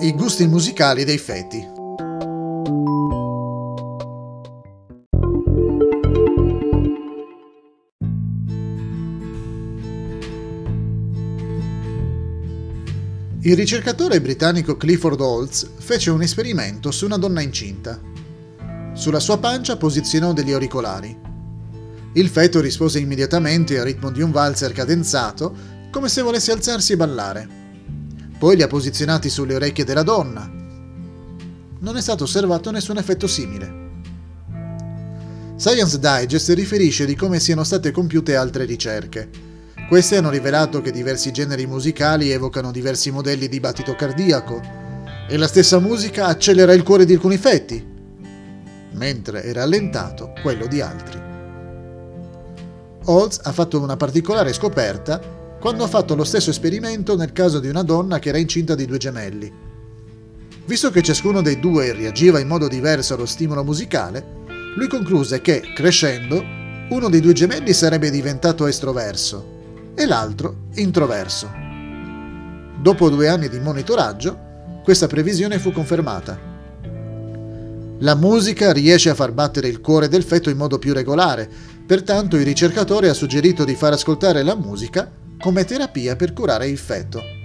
I gusti musicali dei feti. Il ricercatore britannico Clifford Holtz fece un esperimento su una donna incinta. Sulla sua pancia posizionò degli auricolari. Il feto rispose immediatamente al ritmo di un valzer cadenzato, come se volesse alzarsi e ballare. Poi li ha posizionati sulle orecchie della donna. Non è stato osservato nessun effetto simile. Science Digest riferisce di come siano state compiute altre ricerche. Queste hanno rivelato che diversi generi musicali evocano diversi modelli di battito cardiaco e la stessa musica accelera il cuore di alcuni fetti, mentre è rallentato quello di altri. Holtz ha fatto una particolare scoperta quando ha fatto lo stesso esperimento nel caso di una donna che era incinta di due gemelli. Visto che ciascuno dei due reagiva in modo diverso allo stimolo musicale, lui concluse che, crescendo, uno dei due gemelli sarebbe diventato estroverso e l'altro introverso. Dopo due anni di monitoraggio, questa previsione fu confermata. La musica riesce a far battere il cuore del feto in modo più regolare, pertanto il ricercatore ha suggerito di far ascoltare la musica come terapia per curare il feto.